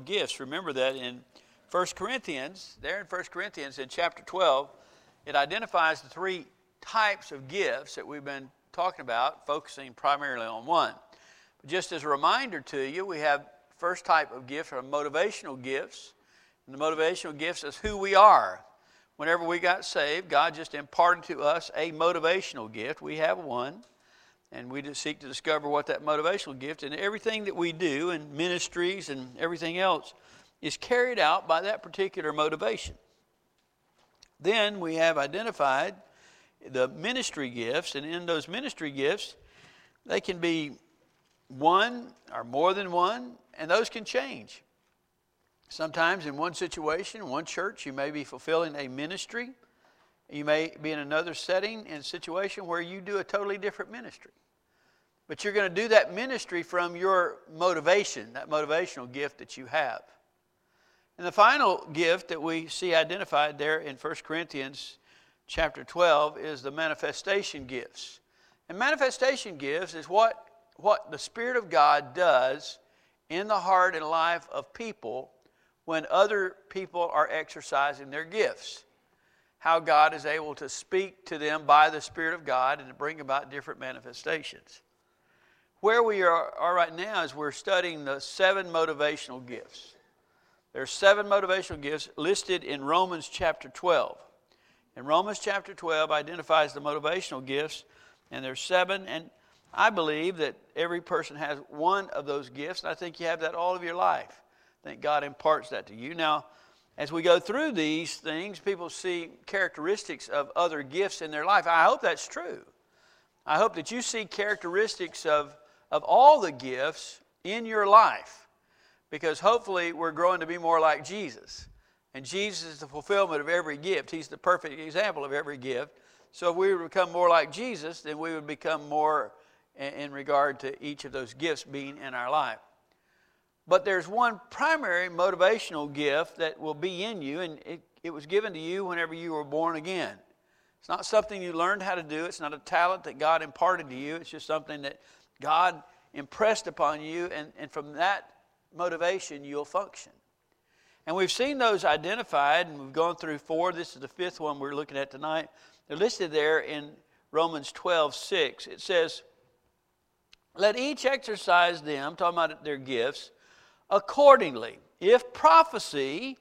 motivational gifts. Remember that in 1 Corinthians, there in 1 Corinthians in chapter 12, it identifies the three types of gifts that we've been talking about, focusing primarily on one. But just as a reminder to you, we have first type of gifts are motivational gifts. And the motivational gifts is who we are. Whenever we got saved, God just imparted to us a motivational gift. We have one and we just seek to discover what that motivational gift and everything that we do and ministries and everything else is carried out by that particular motivation. Then we have identified the ministry gifts, and in those ministry gifts, they can be one or more than one, and those can change. Sometimes in one situation, one church, you may be fulfilling a ministry. You may be in another setting and situation where you do a totally different ministry. But you're going to do that ministry from your motivation, that motivational gift that you have. And the final gift that we see identified there in 1 Corinthians chapter 12 is the manifestation gifts. And manifestation gifts is what, what the Spirit of God does in the heart and life of people when other people are exercising their gifts. How God is able to speak to them by the Spirit of God and to bring about different manifestations. Where we are, are right now is we're studying the seven motivational gifts. There are seven motivational gifts listed in Romans chapter 12. And Romans chapter 12 identifies the motivational gifts, and there's seven. And I believe that every person has one of those gifts, and I think you have that all of your life. I think God imparts that to you. Now, as we go through these things, people see characteristics of other gifts in their life. I hope that's true. I hope that you see characteristics of of all the gifts in your life because hopefully we're growing to be more like Jesus. And Jesus is the fulfillment of every gift. He's the perfect example of every gift. So if we would become more like Jesus, then we would become more in regard to each of those gifts being in our life. But there's one primary motivational gift that will be in you, and it, it was given to you whenever you were born again. It's not something you learned how to do, it's not a talent that God imparted to you, it's just something that God impressed upon you, and, and from that motivation, you'll function. And we've seen those identified, and we've gone through four. This is the fifth one we're looking at tonight. They're listed there in Romans 12 6. It says, Let each exercise them, talking about their gifts, accordingly. If prophecy,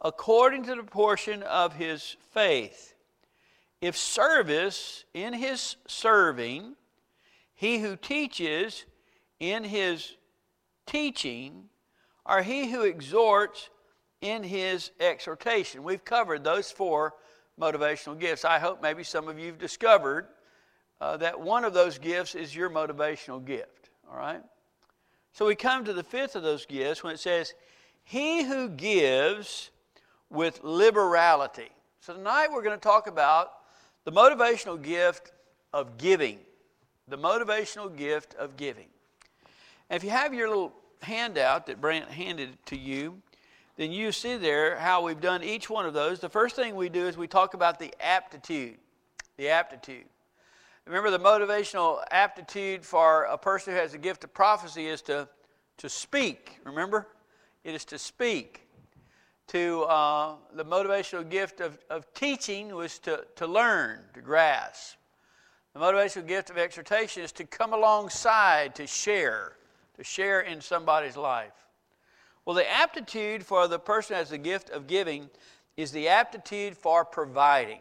according to the portion of his faith. If service, in his serving he who teaches in his teaching, or he who exhorts in his exhortation. We've covered those four motivational gifts. I hope maybe some of you have discovered uh, that one of those gifts is your motivational gift. All right? So we come to the fifth of those gifts when it says, He who gives with liberality. So tonight we're going to talk about the motivational gift of giving the motivational gift of giving. And if you have your little handout that Brant handed to you, then you see there how we've done each one of those. The first thing we do is we talk about the aptitude. The aptitude. Remember, the motivational aptitude for a person who has a gift of prophecy is to, to speak. Remember? It is to speak. To uh, the motivational gift of, of teaching was to, to learn, to grasp. The motivational gift of exhortation is to come alongside, to share, to share in somebody's life. Well, the aptitude for the person who has the gift of giving is the aptitude for providing.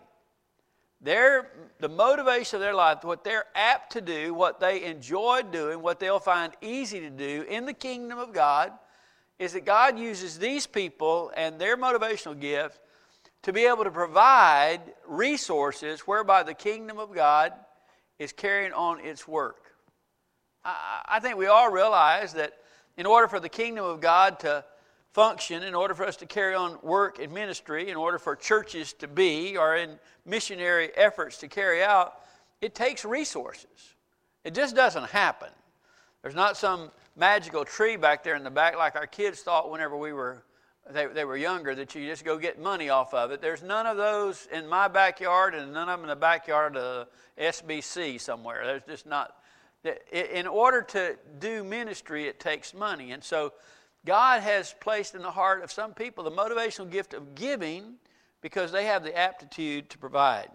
Their, the motivation of their life, what they're apt to do, what they enjoy doing, what they'll find easy to do in the kingdom of God, is that God uses these people and their motivational gift to be able to provide resources whereby the kingdom of God is carrying on its work. I, I think we all realize that in order for the kingdom of God to function, in order for us to carry on work and ministry, in order for churches to be, or in missionary efforts to carry out, it takes resources. It just doesn't happen. There's not some magical tree back there in the back like our kids thought whenever we were they, they were younger that you just go get money off of it. There's none of those in my backyard and none of them in the backyard of SBC somewhere. There's just not. In order to do ministry, it takes money. And so God has placed in the heart of some people the motivational gift of giving because they have the aptitude to provide.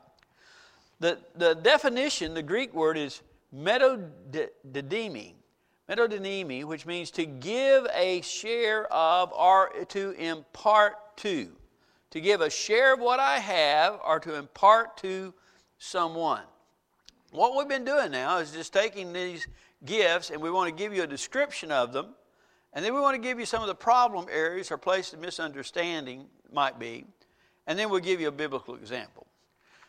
The, the definition, the Greek word is metadidomi, metadidomi, which means to give a share of or to impart to. To give a share of what I have or to impart to someone. What we've been doing now is just taking these gifts and we want to give you a description of them. And then we want to give you some of the problem areas or places of misunderstanding might be. And then we'll give you a biblical example.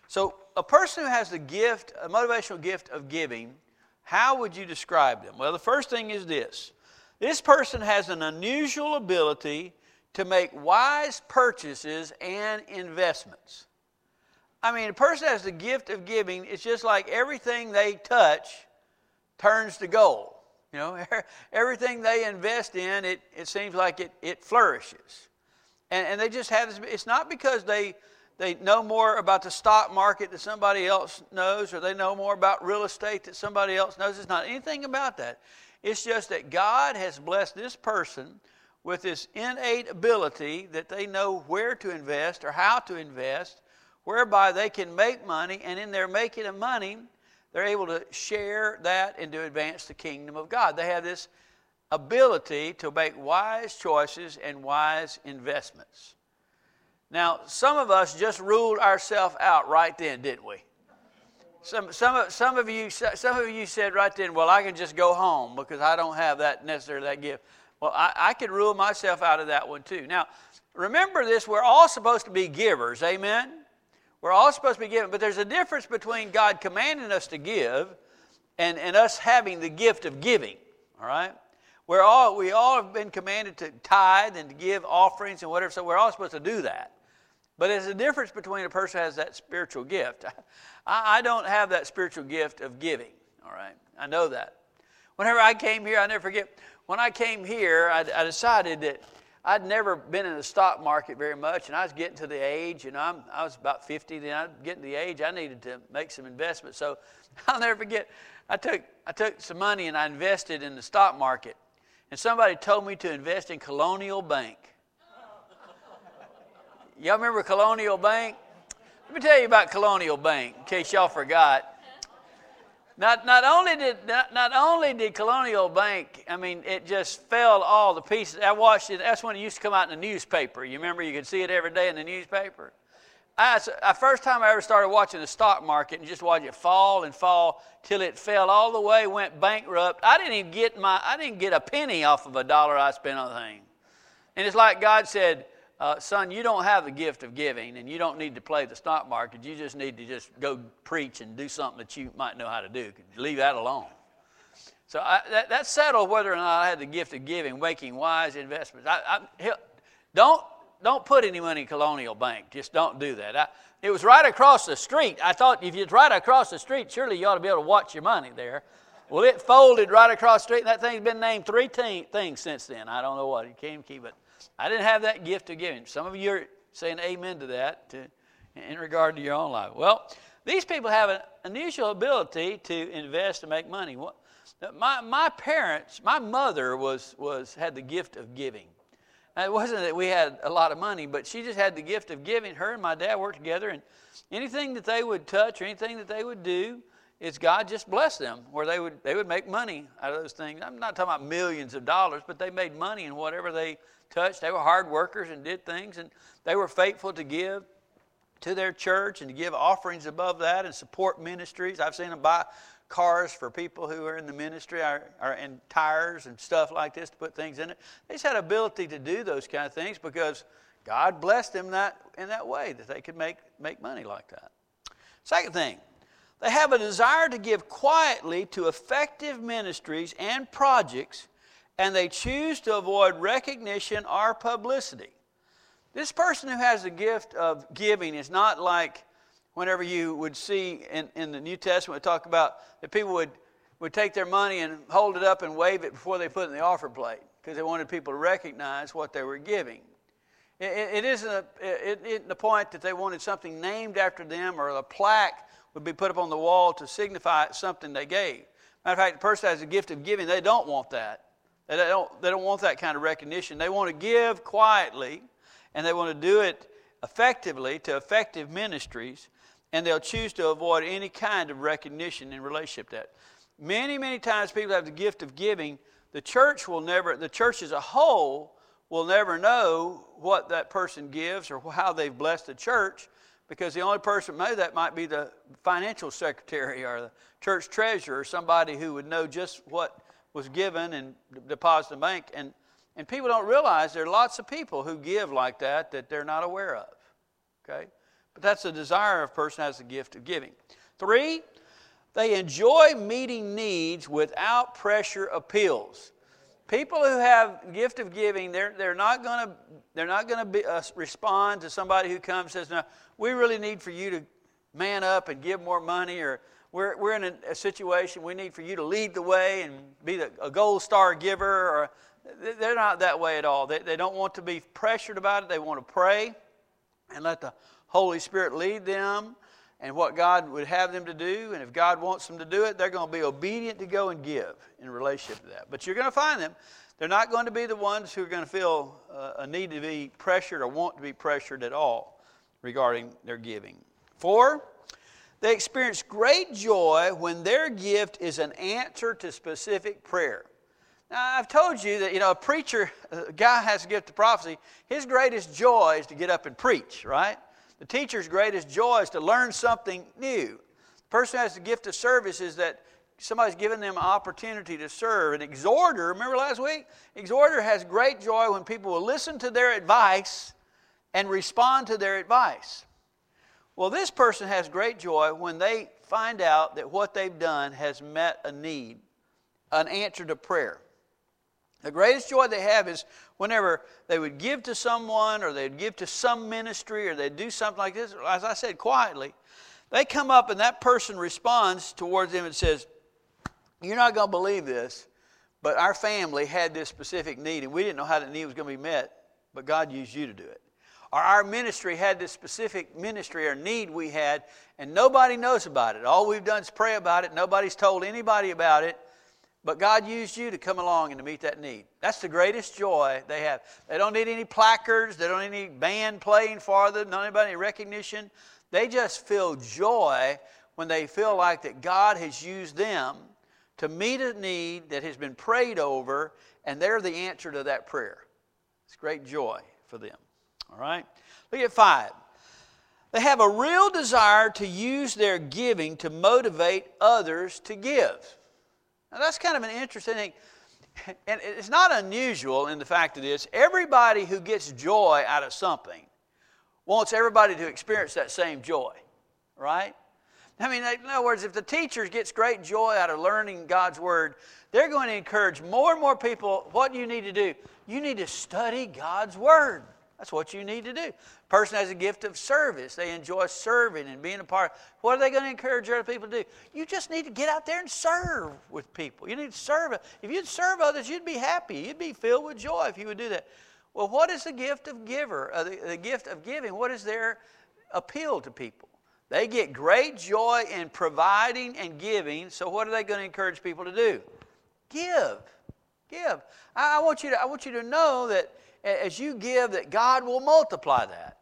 So, a person who has the gift, a motivational gift of giving, how would you describe them? Well, the first thing is this this person has an unusual ability to make wise purchases and investments. I mean, a person has the gift of giving, it's just like everything they touch turns to gold. You know, everything they invest in, it, it seems like it, it flourishes. And, and they just have this, it's not because they, they know more about the stock market that somebody else knows or they know more about real estate that somebody else knows. It's not anything about that. It's just that God has blessed this person with this innate ability that they know where to invest or how to invest, whereby they can make money, and in their making of money, they're able to share that and to advance the kingdom of God. They have this ability to make wise choices and wise investments. Now, some of us just ruled ourselves out right then, didn't we? Some, some, of, some, of you, some of you said right then, well, I can just go home because I don't have that necessarily that gift. Well, I, I could rule myself out of that one too. Now, remember this, we're all supposed to be givers, amen? We're all supposed to be giving, but there's a difference between God commanding us to give and, and us having the gift of giving, all right? We're all, we all have been commanded to tithe and to give offerings and whatever, so we're all supposed to do that. But there's a difference between a person who has that spiritual gift. I, I don't have that spiritual gift of giving, all right? I know that. Whenever I came here, I never forget, when I came here, I, I decided that I'd never been in the stock market very much, and I was getting to the age, you know, I'm, I was about 50, then I was getting to the age I needed to make some investments. So I'll never forget, I took, I took some money and I invested in the stock market. And somebody told me to invest in Colonial Bank. Y'all remember Colonial Bank? Let me tell you about Colonial Bank, in case y'all forgot. Not, not, only did, not, not only did Colonial Bank, I mean, it just fell all the pieces. I watched it, that's when it used to come out in the newspaper. You remember you could see it every day in the newspaper? I, first time I ever started watching the stock market and just watch it fall and fall till it fell all the way, went bankrupt. I didn't even get my, I didn't get a penny off of a dollar I spent on the thing. And it's like God said, uh, son, you don't have the gift of giving and you don't need to play the stock market. You just need to just go preach and do something that you might know how to do. Leave that alone. So I, that, that settled whether or not I had the gift of giving, making wise investments. I, I, don't, don't put any money in Colonial Bank. Just don't do that. I, it was right across the street. I thought if it's right across the street, surely you ought to be able to watch your money there. Well, it folded right across the street, and that thing's been named three te- things since then. I don't know what. You can't keep it. I didn't have that gift of giving. Some of you are saying amen to that to, in regard to your own life. Well, these people have an unusual ability to invest and make money. My, my parents, my mother was, was, had the gift of giving. Now, it wasn't that we had a lot of money, but she just had the gift of giving. Her and my dad worked together, and anything that they would touch or anything that they would do, it's God just blessed them where they would, they would make money out of those things. I'm not talking about millions of dollars, but they made money in whatever they touched. They were hard workers and did things, and they were faithful to give to their church and to give offerings above that and support ministries. I've seen them buy cars for people who are in the ministry or, or and tires and stuff like this to put things in it. They just had ability to do those kind of things because God blessed them that in that way that they could make, make money like that. Second thing, they have a desire to give quietly to effective ministries and projects and they choose to avoid recognition or publicity. This person who has the gift of giving is not like whenever you would see in, in the New Testament, talk about that people would, would take their money and hold it up and wave it before they put it in the offer plate because they wanted people to recognize what they were giving. it, it, isn't a, the point that they wanted something named after them or a plaque would be put up on the wall to signify something they gave. Matter of fact, the person has a gift of giving, they don't want that. They don't, they don't want that kind of recognition. They want to give quietly, and they want to do it effectively to effective ministries, and they'll choose to avoid any kind of recognition in relationship to that. Many, many times people have the gift of giving. The church will never, the church as a whole will never know what that person gives or how they've blessed the church because the only person that that might be the financial secretary or the church treasurer or somebody who would know just what was given and deposited in the bank. And, and people don't realize there are lots of people who give like that that they're not aware of. Okay? But that's a desire of a person has the gift of giving. Three, they enjoy meeting needs without pressure appeals. People who have gift of giving, they're, they're not going to they're not going to uh, respond to somebody who comes and says, "No, we really need for you to man up and give more money," or "We're, we're in a, a situation we need for you to lead the way and be the, a gold star giver." Or they're not that way at all. They, they don't want to be pressured about it. They want to pray and let the Holy Spirit lead them and what God would have them to do. And if God wants them to do it, they're going to be obedient to go and give in relationship to that. But you're going to find them. They're not going to be the ones who are going to feel uh, a need to be pressured or want to be pressured at all regarding their giving. Four, they experience great joy when their gift is an answer to specific prayer. Now, I've told you that, you know, a preacher, a guy has a gift of prophecy, his greatest joy is to get up and preach, right? The teacher's greatest joy is to learn something new. The person who has the gift of service is that somebody's given them an opportunity to serve. An exhorter, remember last week? Exhorter has great joy when people will listen to their advice and respond to their advice. Well, this person has great joy when they find out that what they've done has met a need, an answer to prayer. The greatest joy they have is whenever they would give to someone or they'd give to some ministry or they'd do something like this, as I said, quietly, they come up and that person responds towards them and says, You're not going to believe this, but our family had this specific need and we didn't know how the need was going to be met, but God used you to do it. Or our ministry had this specific ministry or need we had and nobody knows about it. All we've done is pray about it, nobody's told anybody about it but God used you to come along and to meet that need. That's the greatest joy they have. They don't need any placards, they don't need any band playing for them, not anybody recognition. They just feel joy when they feel like that God has used them to meet a need that has been prayed over, and they're the answer to that prayer. It's great joy for them. All right? Look at five. They have a real desire to use their giving to motivate others to give. Now, that's kind of an interesting thing. And it's not unusual in the fact of this everybody who gets joy out of something wants everybody to experience that same joy, right? I mean, in other words, if the teacher gets great joy out of learning God's Word, they're going to encourage more and more people. What you need to do? You need to study God's Word. That's what you need to do. Person has a gift of service. They enjoy serving and being a part. What are they going to encourage other people to do? You just need to get out there and serve with people. You need to serve. If you'd serve others, you'd be happy. You'd be filled with joy if you would do that. Well, what is the gift of giver? Uh, the, the gift of giving. What is their appeal to people? They get great joy in providing and giving. So what are they going to encourage people to do? Give. Give. I, I want you to, I want you to know that as you give, that God will multiply that.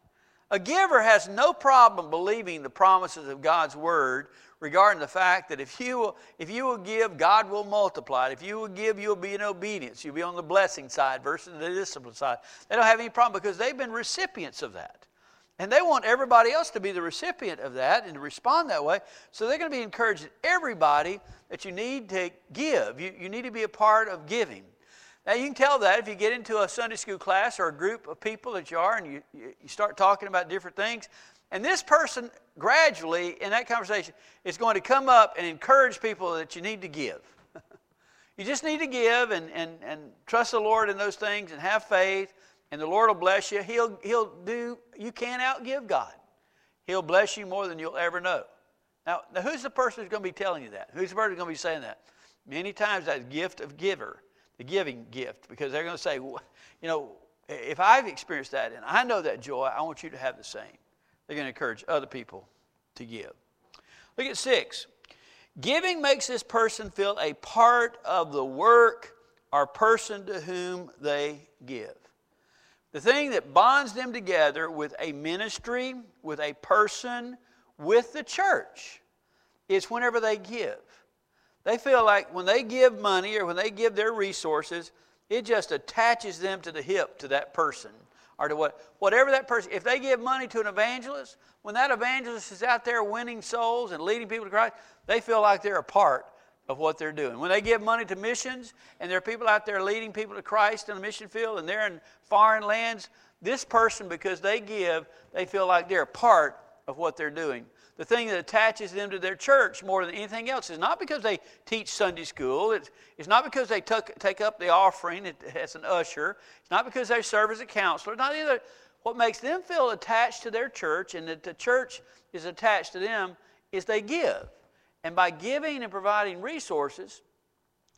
A giver has no problem believing the promises of God's word regarding the fact that if you, will, if you will give, God will multiply it. If you will give, you'll be in obedience. You'll be on the blessing side versus the discipline side. They don't have any problem because they've been recipients of that. And they want everybody else to be the recipient of that and to respond that way. So they're going to be encouraging everybody that you need to give. You, you need to be a part of giving. Now, you can tell that if you get into a Sunday school class or a group of people that you are and you, you start talking about different things. And this person, gradually in that conversation, is going to come up and encourage people that you need to give. you just need to give and, and, and trust the Lord in those things and have faith, and the Lord will bless you. He'll, he'll do, you can't outgive God. He'll bless you more than you'll ever know. Now, now who's the person who's going to be telling you that? Who's the person who's going to be saying that? Many times that gift of giver the giving gift because they're going to say, you know, if I've experienced that and I know that joy, I want you to have the same. They're going to encourage other people to give. Look at six. Giving makes this person feel a part of the work or person to whom they give. The thing that bonds them together with a ministry, with a person, with the church is whenever they give. They feel like when they give money or when they give their resources, it just attaches them to the hip to that person or to what, whatever that person, if they give money to an evangelist, when that evangelist is out there winning souls and leading people to Christ, they feel like they're a part of what they're doing. When they give money to missions and there are people out there leading people to Christ in the mission field and they're in foreign lands, this person, because they give, they feel like they're a part of what they're doing. The thing that attaches them to their church more than anything else is not because they teach Sunday school. It's, it's not because they took, take up the offering as an usher. It's not because they serve as a counselor. Not either. What makes them feel attached to their church and that the church is attached to them is they give. And by giving and providing resources,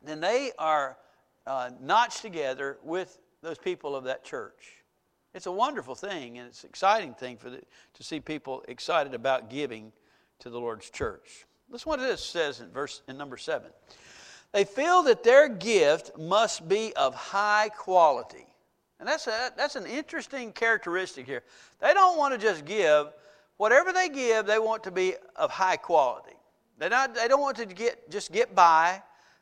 then they are uh, notched together with those people of that church. It's a wonderful thing, and it's an exciting thing for the, to see people excited about giving to the Lord's church. Listen what this says in verse in number seven. They feel that their gift must be of high quality. And that's, a, that's an interesting characteristic here. They don't want to just give. Whatever they give, they want to be of high quality. They not, they don't want to get, just get by.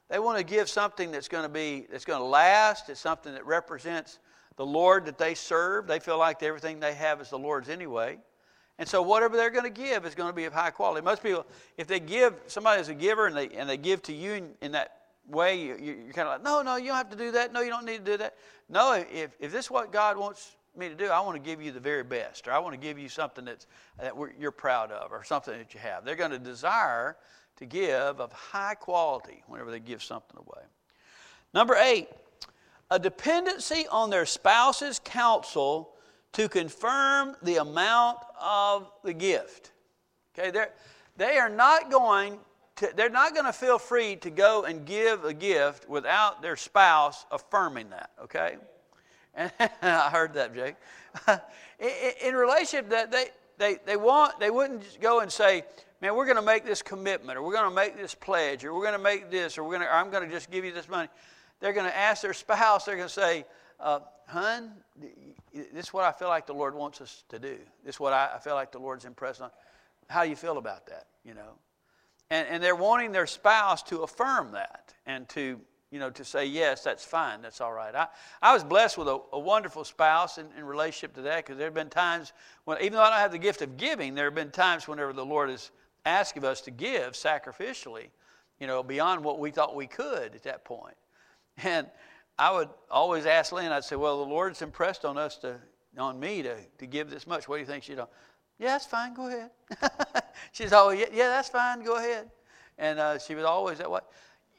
They want to give something that's going to be that's going to last. It's something that represents the Lord that they serve. They feel like everything they have is the Lord's anyway. And so whatever they're going to give is going to be of high quality. Most people, if they give, somebody is a giver and they, and they give to you in, in that way, you, you're kind of like, no, no, you don't have to do that. No, you don't need to do that. No, if, if this is what God wants me to do, I want to give you the very best, or I want to give you something that's, that you're proud of, or something that you have. They're going to desire to give of high quality whenever they give something away. Number eight, a dependency on their spouse's counsel to confirm the amount of the gift. Okay, they're, they are not going to, they're not going to feel free to go and give a gift without their spouse affirming that, okay? And I heard that, Jake. in, in relationship that they, they, they want, they wouldn't go and say, man, we're going to make this commitment, or we're going to make this pledge, or we're going to make this, or, we're going to, or I'm going to just give you this money they're going to ask their spouse, they're going to say, uh, Hun, this is what I feel like the Lord wants us to do. This is what I, I feel like the Lord's impressed on. How do you feel about that? You know? And, and they're wanting their spouse to affirm that and to, you know, to say, yes, that's fine, that's all right. I, I was blessed with a, a wonderful spouse in, in relationship to that because there have been times when, even though I don't have the gift of giving, there have been times whenever the Lord has asked of us to give sacrificially, you know, beyond what we thought we could at that point. And I would always ask Lynn, I'd say, Well, the Lord's impressed on us to, on me to, to give this much. What do you think? She'd go, Yeah, that's fine, go ahead. She's always, yeah, yeah, that's fine, go ahead. And uh, she was always that way.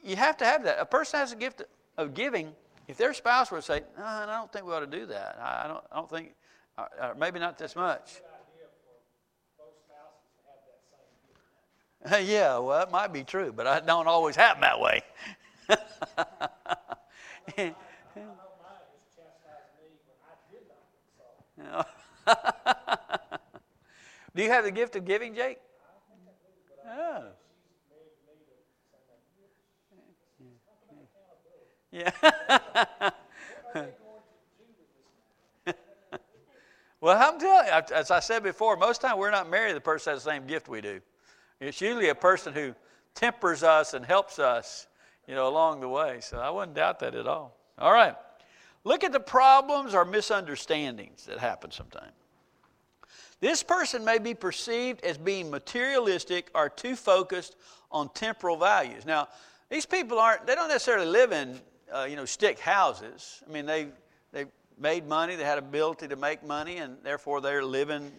You have to have that. A person has a gift of giving. If their spouse would say, no, I don't think we ought to do that. I don't, I don't think, uh, uh maybe not this much. yeah, well, it might be true, but it don't always happen that way. Do you have the gift of giving, Jake? Oh. Yeah. well, I'm telling you, as I said before, most time we're not married, the person has the same gift we do. It's usually a person who tempers us and helps us you know, along the way. So I wouldn't doubt that at all. All right. Look at the problems or misunderstandings that happen sometimes. This person may be perceived as being materialistic or too focused on temporal values. Now, these people aren't, they don't necessarily live in, uh, you know, stick houses. I mean, they, they made money, they had ability to make money, and therefore they're living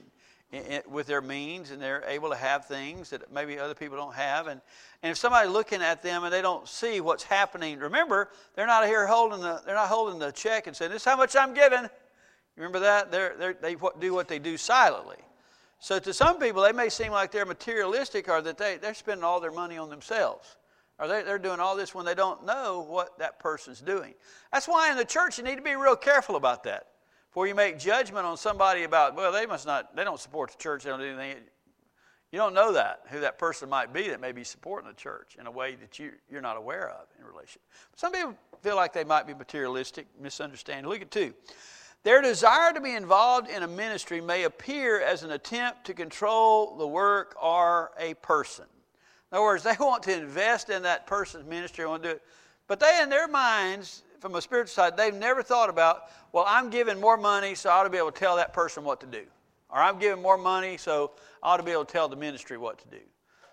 with their means and they're able to have things that maybe other people don't have. And, and if somebody's looking at them and they don't see what's happening, remember, they're not here holding the, they're not holding the check and saying, this is how much I'm giving. Remember that? They're, they're, they do what they do silently. So to some people, they may seem like they're materialistic or that they, they're spending all their money on themselves. Or they, they're doing all this when they don't know what that person's doing. That's why in the church you need to be real careful about that. Before you make judgment on somebody about, well, they must not, they don't support the church, they don't do anything. You don't know that, who that person might be that may be supporting the church in a way that you, you're not aware of in relation. Some people feel like they might be materialistic, misunderstanding. Look at two. Their desire to be involved in a ministry may appear as an attempt to control the work or a person. In other words, they want to invest in that person's ministry, want to do it. But they, in their minds, from a spiritual side, they've never thought about, well, I'm giving more money, so I ought to be able to tell that person what to do. Or I'm giving more money, so I ought to be able to tell the ministry what to do.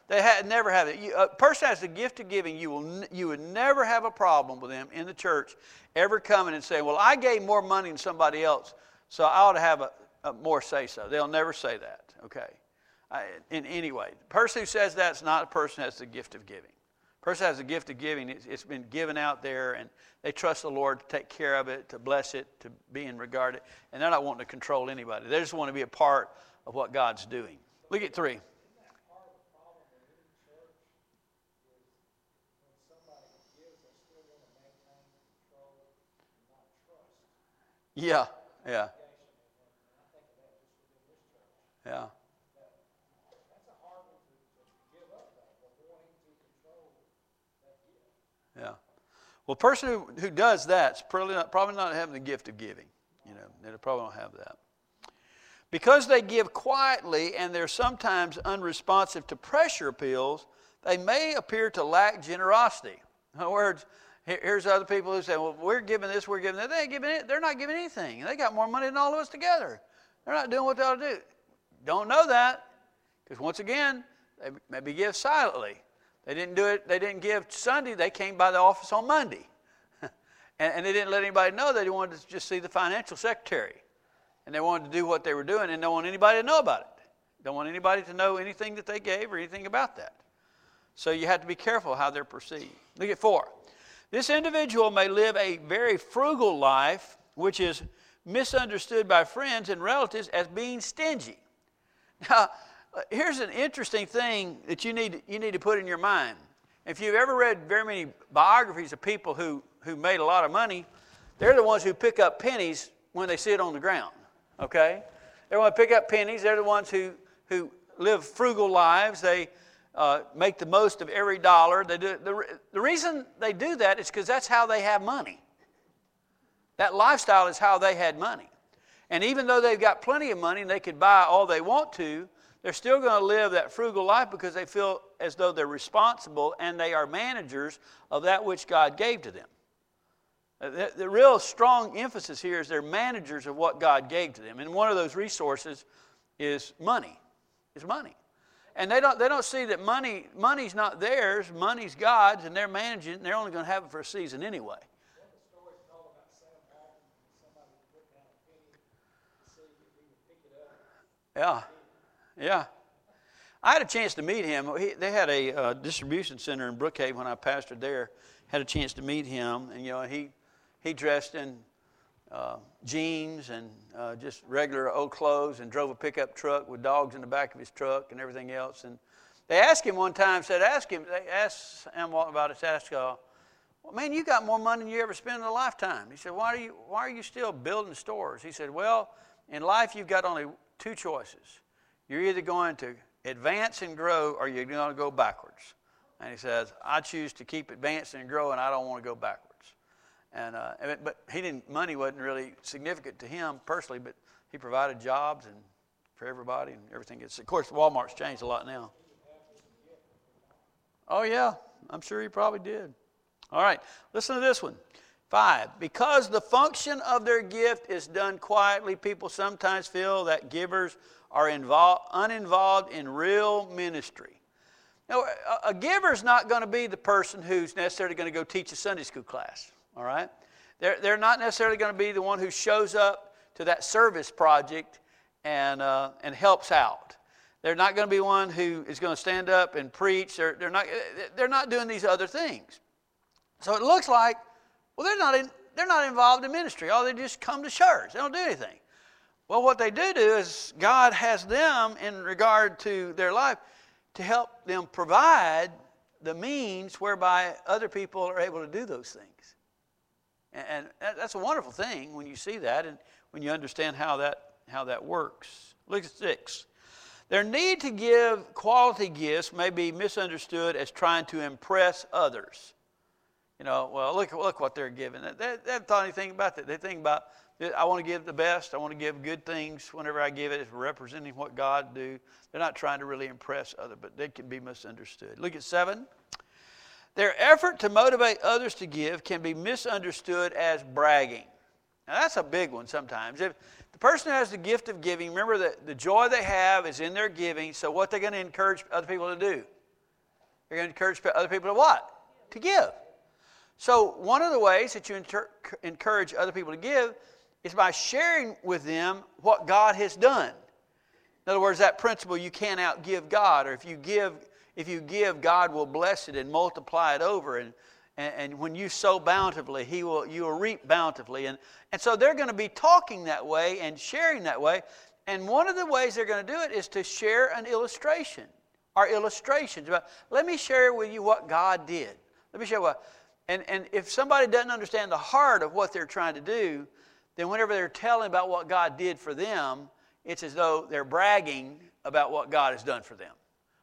They had, never have it. You, a person has the gift of giving. You, will, you would never have a problem with them in the church ever coming and saying, Well, I gave more money than somebody else, so I ought to have a, a more say so. They'll never say that, okay? I, in any way. The person who says that is not a person who has the gift of giving. Person has a gift of giving. It's, it's been given out there, and they trust the Lord to take care of it, to bless it, to be in regard it, and they're not wanting to control anybody. They just want to be a part of what God's doing. Look at three. Yeah. Yeah. Yeah. Well, a person who, who does that's probably not, probably not having the gift of giving. You know, they probably don't have that. Because they give quietly and they're sometimes unresponsive to pressure appeals, they may appear to lack generosity. In other words, here's other people who say, well, we're giving this, we're giving that. They ain't giving it. They're not giving anything. They got more money than all of us together. They're not doing what they ought to do. Don't know that because once again, they maybe give silently. They didn't do it. They didn't give Sunday. They came by the office on Monday. and, and they didn't let anybody know. They wanted to just see the financial secretary and they wanted to do what they were doing and don't want anybody to know about it. Don't want anybody to know anything that they gave or anything about that. So you have to be careful how they're perceived. Look at four. This individual may live a very frugal life, which is misunderstood by friends and relatives as being stingy. Now, here's an interesting thing that you need, you need to put in your mind. If you've ever read very many biographies of people who, who made a lot of money, they're the ones who pick up pennies when they see it on the ground okay? They want to pick up pennies. They're the ones who, who live frugal lives. They uh, make the most of every dollar. They do, the, the reason they do that is because that's how they have money. That lifestyle is how they had money. And even though they've got plenty of money and they could buy all they want to, they're still going to live that frugal life because they feel as though they're responsible and they are managers of that which God gave to them. Uh, the, the, real strong emphasis here is they're managers of what God gave to them. And one of those resources is money. Is money. And they don't, they don't see that money, money's not theirs, money's God's, and they're managing it, and they're only going to have it for a season anyway. Yeah, yeah. I had a chance to meet him. He, they had a uh, distribution center in Brookhaven when I pastored there. Had a chance to meet him, and you know he he dressed in uh, jeans and uh, just regular old clothes and drove a pickup truck with dogs in the back of his truck and everything else. And they asked him one time, said, ask him, they asked him about it, asked, uh, well, man, you got more money than you ever spent in a lifetime. He said, why are, you, why are you still building stores? He said, well, in life you've got only two choices. You're either going to advance and grow or you're going to go backwards. And he says, I choose to keep advancing and growing. I don't want to go backwards. And, uh, but he didn't, money wasn't really significant to him personally, but he provided jobs and for everybody and everything. It's, of course, Walmart's changed a lot now. Oh, yeah, I'm sure he probably did. All right, listen to this one. Five, because the function of their gift is done quietly, people sometimes feel that givers are involved, uninvolved in real ministry. Now, a, a giver is not going to be the person who's necessarily going to go teach a Sunday school class all right? They're, they're not necessarily going to be the one who shows up to that service project and, uh, and helps out. They're not going to be one who is going to stand up and preach. They're, they're, not, they're not doing these other things. So it looks like, well, they're not, in, they're not involved in ministry. Oh, they just come to church. They don't do anything. Well, what they do do is God has them in regard to their life to help them provide the means whereby other people are able to do those things. And that's a wonderful thing when you see that and when you understand how that, how that works. Look at six. Their need to give quality gifts may be misunderstood as trying to impress others. You know, well, look, look what they're giving. They, they haven't thought anything about that. They think about, I want to give the best. I want to give good things. Whenever I give it, it's representing what God do. They're not trying to really impress others, but they can be misunderstood. Look at seven. Their effort to motivate others to give can be misunderstood as bragging. Now, that's a big one sometimes. If the person who has the gift of giving, remember that the joy they have is in their giving, so what they're going to encourage other people to do? They're going to encourage other people to what? To give. So, one of the ways that you encourage other people to give is by sharing with them what God has done. In other words, that principle you can't outgive God, or if you give, if you give, God will bless it and multiply it over. And, and, and when you sow bountifully, He will you will reap bountifully. And, and so they're going to be talking that way and sharing that way. And one of the ways they're going to do it is to share an illustration or illustrations about. Let me share with you what God did. Let me share what and, and if somebody doesn't understand the heart of what they're trying to do, then whenever they're telling about what God did for them, it's as though they're bragging about what God has done for them,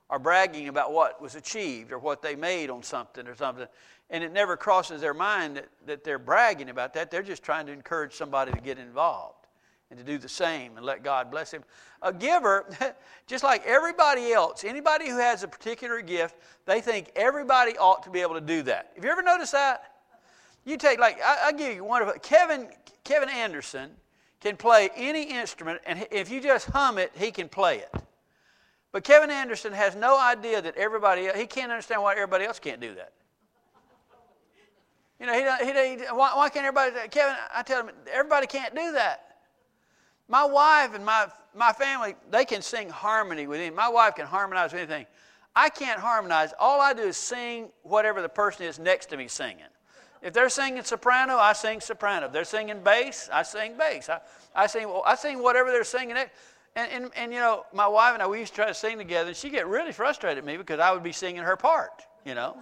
or bragging about what was achieved, or what they made on something, or something. And it never crosses their mind that, that they're bragging about that. They're just trying to encourage somebody to get involved and to do the same and let God bless him. A giver, just like everybody else, anybody who has a particular gift, they think everybody ought to be able to do that. Have you ever noticed that? You take like I, will give you one of Kevin Kevin Anderson can play any instrument, and if you just hum it, he can play it. But Kevin Anderson has no idea that everybody he can't understand why everybody else can't do that. You know, he, he, he why, why can't everybody? Kevin, I tell him everybody can't do that. My wife and my, my family, they can sing harmony with him. My wife can harmonize with anything. I can't harmonize. All I do is sing whatever the person is next to me singing. If they're singing soprano, I sing soprano. If they're singing bass, I sing bass. I, I, sing, I sing whatever they're singing. And, and, and, you know, my wife and I, we used to try to sing together, and she'd get really frustrated at me because I would be singing her part, you know.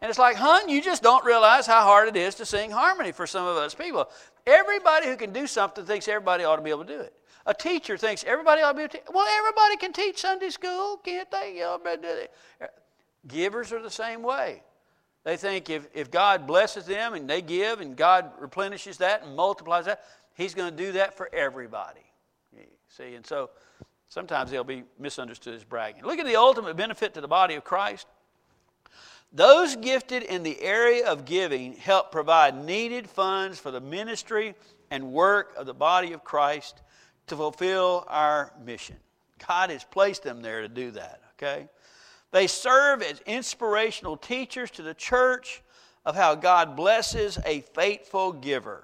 And it's like, hun, you just don't realize how hard it is to sing harmony for some of us people. Everybody who can do something thinks everybody ought to be able to do it. A teacher thinks everybody ought to be able to. Well, everybody can teach Sunday school, can't they? You know, Givers are the same way. They think if, if God blesses them and they give and God replenishes that and multiplies that, He's going to do that for everybody. See, and so sometimes they'll be misunderstood as bragging. Look at the ultimate benefit to the body of Christ. Those gifted in the area of giving help provide needed funds for the ministry and work of the body of Christ to fulfill our mission. God has placed them there to do that, okay? They serve as inspirational teachers to the church of how God blesses a faithful giver.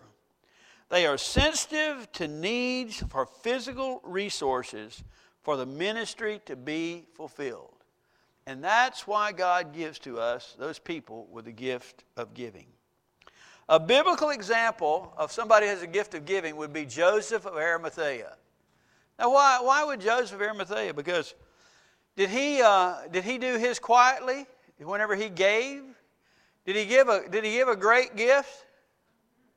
They are sensitive to needs for physical resources for the ministry to be fulfilled. And that's why God gives to us those people with the gift of giving. A biblical example of somebody who has a gift of giving would be Joseph of Arimathea. Now, why, why would Joseph of Arimathea? Because did he, uh, did he do his quietly whenever he gave? Did he give a, did he give a great gift?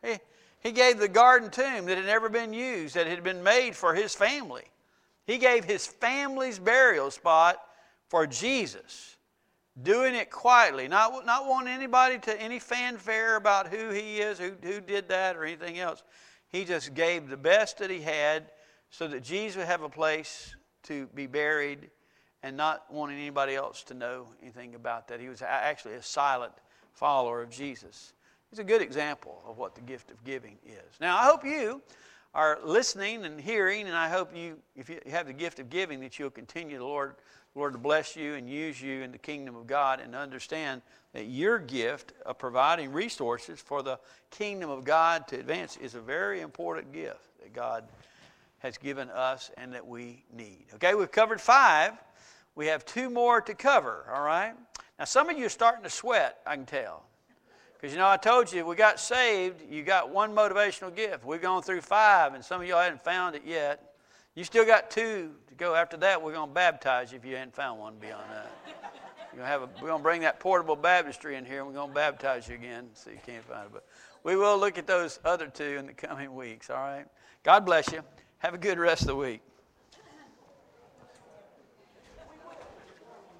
He, he gave the garden tomb that had never been used, that had been made for his family. He gave his family's burial spot for Jesus, doing it quietly, not, not wanting anybody to any fanfare about who he is, who, who did that, or anything else. He just gave the best that he had so that Jesus would have a place to be buried and not wanting anybody else to know anything about that. He was actually a silent follower of Jesus. He's a good example of what the gift of giving is. Now, I hope you are listening and hearing, and I hope you, if you have the gift of giving, that you'll continue the Lord Lord, to bless you and use you in the kingdom of God and understand that your gift of providing resources for the kingdom of God to advance is a very important gift that God has given us and that we need. Okay, we've covered five. We have two more to cover, all right? Now, some of you are starting to sweat, I can tell. Because, you know, I told you, we got saved, you got one motivational gift. We've gone through five, and some of y'all hadn't found it yet. You still got two to go. After that, we're going to baptize you if you hadn't found one beyond that. You're gonna have a, we're going to bring that portable baptistry in here and we're going to baptize you again so you can't find it. But we will look at those other two in the coming weeks, all right? God bless you. Have a good rest of the week.